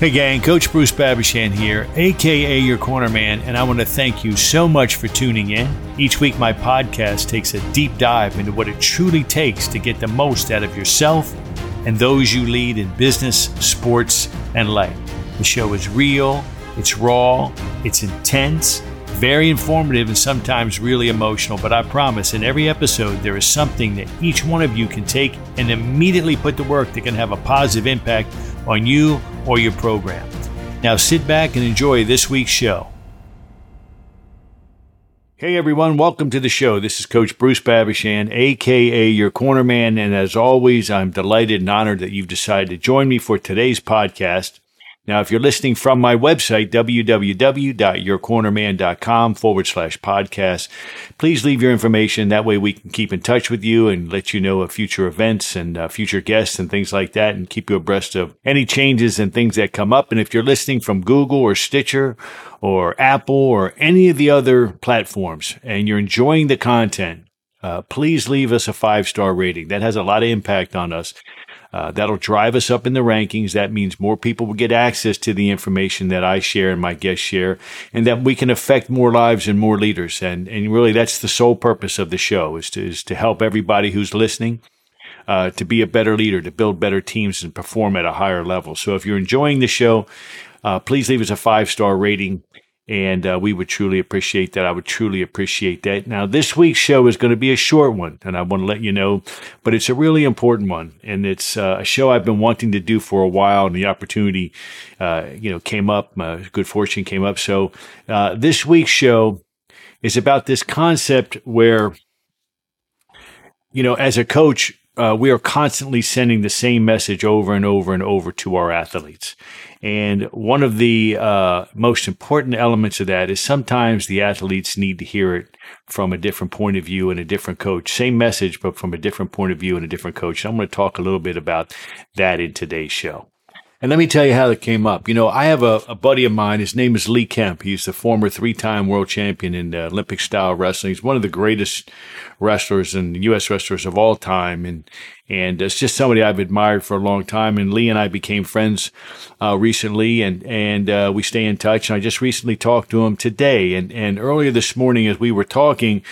Hey gang, Coach Bruce Babashan here, aka your corner man, and I want to thank you so much for tuning in. Each week, my podcast takes a deep dive into what it truly takes to get the most out of yourself and those you lead in business, sports, and life. The show is real, it's raw, it's intense, very informative, and sometimes really emotional. But I promise, in every episode, there is something that each one of you can take and immediately put to work that can have a positive impact on you or your program. Now sit back and enjoy this week's show. Hey everyone, welcome to the show. This is Coach Bruce Babashan, aka your corner man, and as always, I'm delighted and honored that you've decided to join me for today's podcast. Now, if you're listening from my website, www.yourcornerman.com forward slash podcast, please leave your information. That way we can keep in touch with you and let you know of future events and uh, future guests and things like that and keep you abreast of any changes and things that come up. And if you're listening from Google or Stitcher or Apple or any of the other platforms and you're enjoying the content, uh, please leave us a five star rating. That has a lot of impact on us. Uh, that'll drive us up in the rankings. That means more people will get access to the information that I share and my guests share, and that we can affect more lives and more leaders. And and really, that's the sole purpose of the show is to is to help everybody who's listening. Uh, to be a better leader, to build better teams, and perform at a higher level. So, if you're enjoying the show, uh, please leave us a five star rating and uh, we would truly appreciate that. I would truly appreciate that. Now, this week's show is going to be a short one, and I want to let you know, but it's a really important one, and it's uh, a show I've been wanting to do for a while, and the opportunity, uh, you know, came up. good fortune came up. So, uh, this week's show is about this concept where, you know, as a coach, uh, we are constantly sending the same message over and over and over to our athletes. And one of the uh, most important elements of that is sometimes the athletes need to hear it from a different point of view and a different coach. Same message, but from a different point of view and a different coach. I'm going to talk a little bit about that in today's show. And let me tell you how that came up. You know, I have a, a buddy of mine. His name is Lee Kemp. He's the former three-time world champion in uh, Olympic style wrestling. He's one of the greatest wrestlers and U.S. wrestlers of all time. And, and it's just somebody I've admired for a long time. And Lee and I became friends, uh, recently and, and, uh, we stay in touch. And I just recently talked to him today. And, and earlier this morning, as we were talking,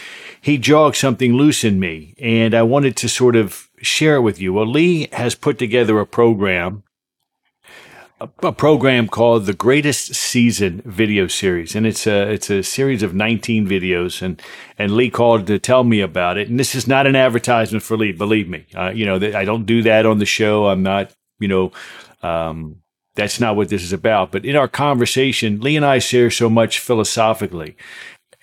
he jogged something loose in me and I wanted to sort of share it with you. Well, Lee has put together a program a, program called the Greatest Season video series, and it's a it's a series of 19 videos. and And Lee called to tell me about it. And this is not an advertisement for Lee, believe me. Uh, you know, I don't do that on the show. I'm not, you know, um, that's not what this is about. But in our conversation, Lee and I share so much philosophically,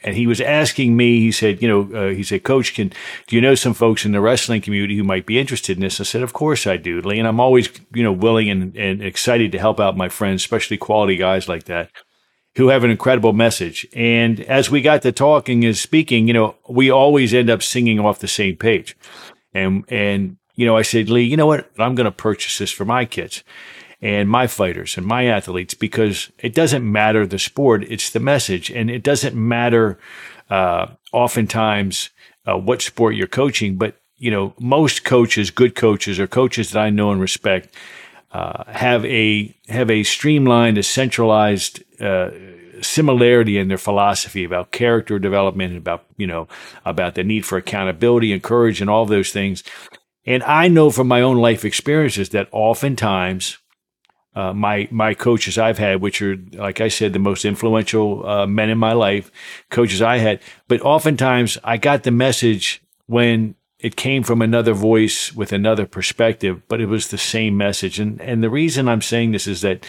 and he was asking me. He said, you know, uh, he said, Coach, can do you know some folks in the wrestling community who might be interested in this? I said, Of course I do, Lee, and I'm always, you know, willing and, and excited to help out my friends, especially quality guys like that who have an incredible message. And as we got to talking and speaking, you know, we always end up singing off the same page. And and you know, I said, Lee, you know what? I'm going to purchase this for my kids and my fighters and my athletes because it doesn't matter the sport, it's the message. And it doesn't matter uh, oftentimes uh, what sport you're coaching, but you know, most coaches, good coaches, or coaches that I know and respect, uh, have a have a streamlined, a centralized uh, similarity in their philosophy about character development and about you know about the need for accountability and courage and all those things. And I know from my own life experiences that oftentimes uh, my my coaches I've had, which are like I said, the most influential uh, men in my life, coaches I had. But oftentimes, I got the message when it came from another voice with another perspective, but it was the same message. And and the reason I'm saying this is that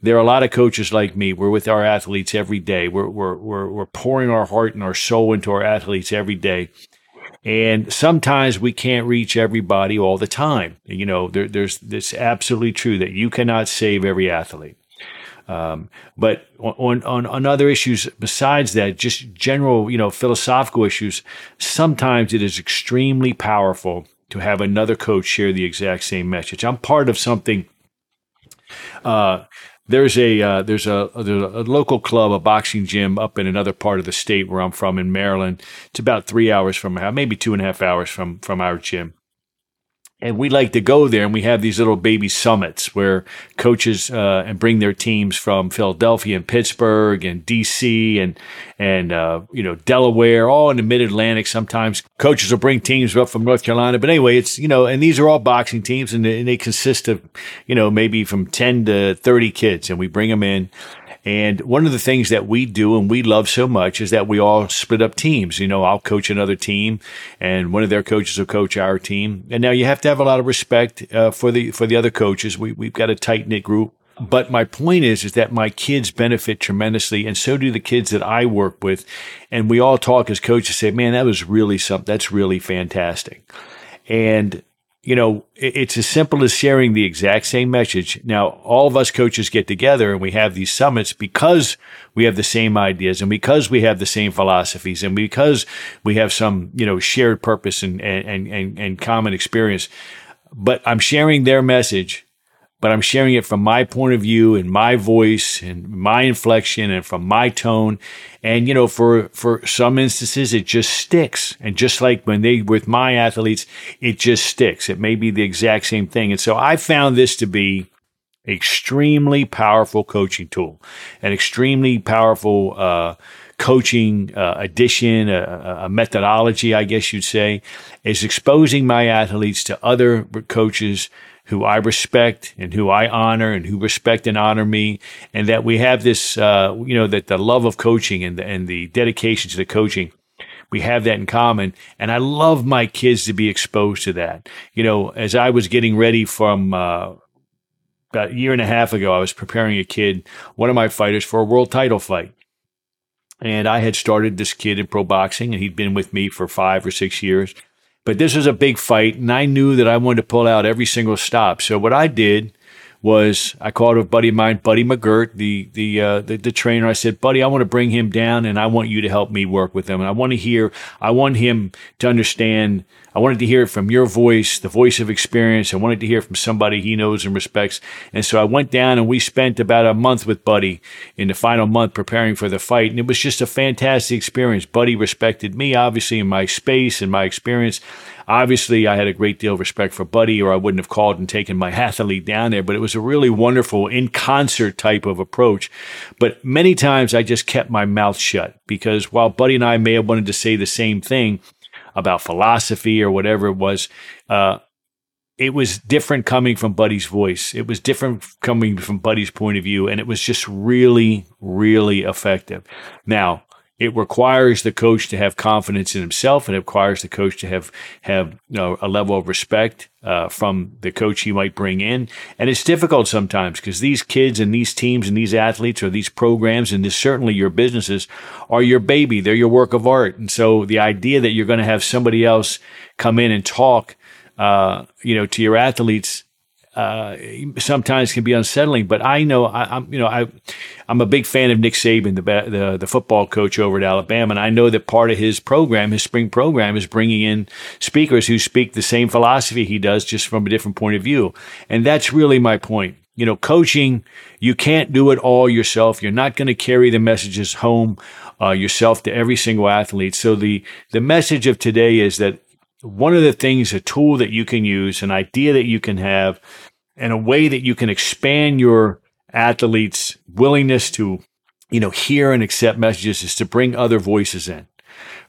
there are a lot of coaches like me. We're with our athletes every day. We're we're we're, we're pouring our heart and our soul into our athletes every day. And sometimes we can't reach everybody all the time. You know, there, there's it's absolutely true that you cannot save every athlete. Um, but on, on, on other issues besides that, just general, you know, philosophical issues, sometimes it is extremely powerful to have another coach share the exact same message. I'm part of something uh, there's a uh, there's a there's a local club, a boxing gym up in another part of the state where I'm from in Maryland. It's about three hours from maybe two and a half hours from from our gym. And we like to go there and we have these little baby summits where coaches uh, and bring their teams from Philadelphia and Pittsburgh and DC and and uh, you know Delaware, all in the Mid Atlantic. Sometimes coaches will bring teams up from North Carolina, but anyway, it's you know, and these are all boxing teams, and they, and they consist of you know maybe from ten to thirty kids, and we bring them in and one of the things that we do and we love so much is that we all split up teams. You know, I'll coach another team and one of their coaches will coach our team. And now you have to have a lot of respect uh, for the, for the other coaches. We, we've got a tight knit group. But my point is, is that my kids benefit tremendously, and so do the kids that I work with. And we all talk as coaches, say, "Man, that was really something. That's really fantastic." And you know, it's as simple as sharing the exact same message. Now, all of us coaches get together and we have these summits because we have the same ideas and because we have the same philosophies and because we have some, you know, shared purpose and, and, and, and common experience. But I'm sharing their message but I'm sharing it from my point of view and my voice and my inflection and from my tone. And, you know, for, for some instances, it just sticks. And just like when they, with my athletes, it just sticks. It may be the exact same thing. And so I found this to be extremely powerful coaching tool, an extremely powerful, uh, coaching uh, addition, a, a, methodology, I guess you'd say, is exposing my athletes to other coaches who I respect and who I honor and who respect and honor me, and that we have this, uh, you know, that the love of coaching and the, and the dedication to the coaching, we have that in common. And I love my kids to be exposed to that. You know, as I was getting ready from, uh, about a year and a half ago, I was preparing a kid, one of my fighters, for a world title fight. And I had started this kid in pro boxing, and he'd been with me for five or six years. But this was a big fight, and I knew that I wanted to pull out every single stop. So what I did was I called a buddy of mine, Buddy McGirt, the the, uh, the the trainer. I said, Buddy, I want to bring him down, and I want you to help me work with him. And I want to hear, I want him to understand. I wanted to hear it from your voice, the voice of experience. I wanted to hear from somebody he knows and respects. And so I went down, and we spent about a month with Buddy in the final month preparing for the fight, and it was just a fantastic experience. Buddy respected me, obviously, in my space and my experience. Obviously, I had a great deal of respect for Buddy, or I wouldn't have called and taken my athlete down there. But it was a really wonderful in concert type of approach. But many times I just kept my mouth shut because while Buddy and I may have wanted to say the same thing about philosophy or whatever it was, uh, it was different coming from Buddy's voice. It was different coming from Buddy's point of view, and it was just really, really effective. Now, it requires the coach to have confidence in himself, it requires the coach to have have you know, a level of respect uh, from the coach he might bring in. And it's difficult sometimes because these kids and these teams and these athletes or these programs and this, certainly your businesses are your baby. They're your work of art. And so the idea that you're going to have somebody else come in and talk, uh, you know, to your athletes uh, sometimes can be unsettling. But I know I, am you know I I'm a big fan of Nick Saban, the, the the football coach over at Alabama, and I know that part of his program, his spring program, is bringing in speakers who speak the same philosophy he does, just from a different point of view. And that's really my point. You know, coaching, you can't do it all yourself. You're not going to carry the messages home uh, yourself to every single athlete. So the the message of today is that one of the things, a tool that you can use, an idea that you can have, and a way that you can expand your athletes' willingness to, you know, hear and accept messages is to bring other voices in,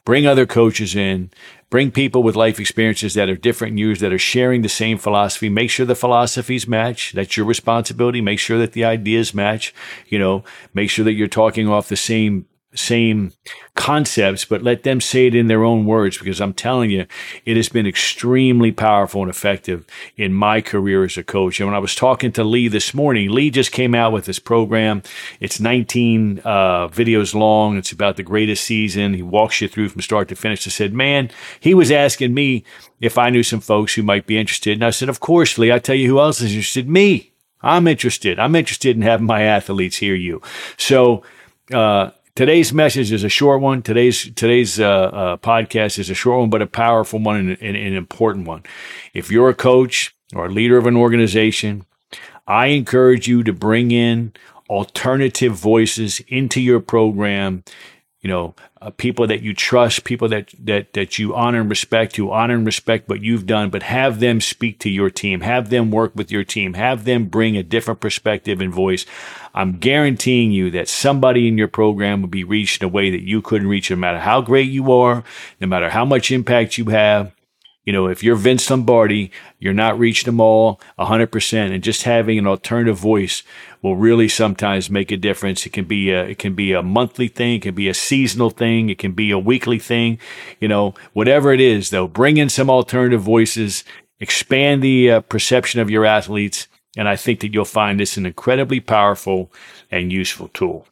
bring other coaches in, bring people with life experiences that are different than yours, that are sharing the same philosophy. Make sure the philosophies match. That's your responsibility. Make sure that the ideas match. You know, make sure that you're talking off the same same concepts, but let them say it in their own words because I'm telling you, it has been extremely powerful and effective in my career as a coach. And when I was talking to Lee this morning, Lee just came out with this program. It's 19 uh, videos long. It's about the greatest season. He walks you through from start to finish. I said, man, he was asking me if I knew some folks who might be interested. And I said, of course, Lee, I tell you who else is interested. Me. I'm interested. I'm interested in having my athletes hear you. So, uh, Today's message is a short one. Today's today's uh, uh, podcast is a short one, but a powerful one and, and, and an important one. If you're a coach or a leader of an organization, I encourage you to bring in alternative voices into your program you know, uh, people that you trust, people that, that, that you honor and respect, who honor and respect what you've done, but have them speak to your team, have them work with your team, have them bring a different perspective and voice. I'm guaranteeing you that somebody in your program will be reached in a way that you couldn't reach, no matter how great you are, no matter how much impact you have. You know, if you're Vince Lombardi, you're not reaching them all 100%. And just having an alternative voice will really sometimes make a difference. It can be a, it can be a monthly thing. It can be a seasonal thing. It can be a weekly thing. You know, whatever it is, though, bring in some alternative voices, expand the uh, perception of your athletes. And I think that you'll find this an incredibly powerful and useful tool.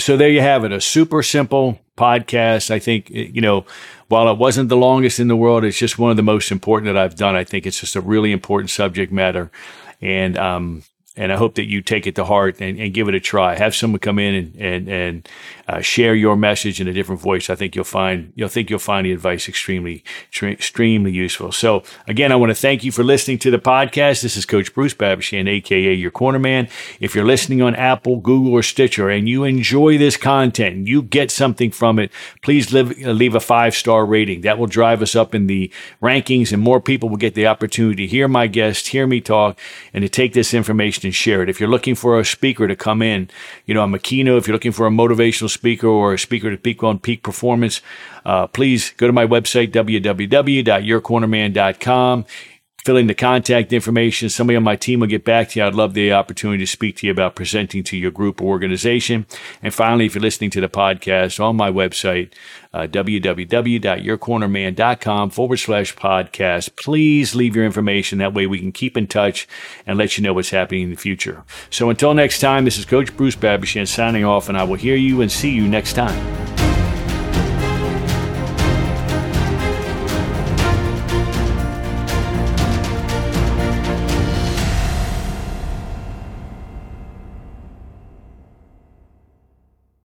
So there you have it, a super simple podcast. I think, you know, while it wasn't the longest in the world, it's just one of the most important that I've done. I think it's just a really important subject matter. And, um, and I hope that you take it to heart and, and give it a try. Have someone come in and and, and uh, share your message in a different voice. I think you'll find you'll think you'll find the advice extremely extremely useful. So again, I want to thank you for listening to the podcast. This is Coach Bruce Babashan, aka your corner man. If you're listening on Apple, Google, or Stitcher, and you enjoy this content you get something from it, please leave, leave a five star rating. That will drive us up in the rankings, and more people will get the opportunity to hear my guests, hear me talk, and to take this information and share it. If you're looking for a speaker to come in, you know, I'm a keynote. If you're looking for a motivational speaker or a speaker to peak on peak performance, uh, please go to my website, www.yourcornerman.com fill in the contact information. Somebody on my team will get back to you. I'd love the opportunity to speak to you about presenting to your group or organization. And finally, if you're listening to the podcast on my website, uh, www.yourcornerman.com forward slash podcast, please leave your information. That way we can keep in touch and let you know what's happening in the future. So until next time, this is Coach Bruce Babashan signing off, and I will hear you and see you next time.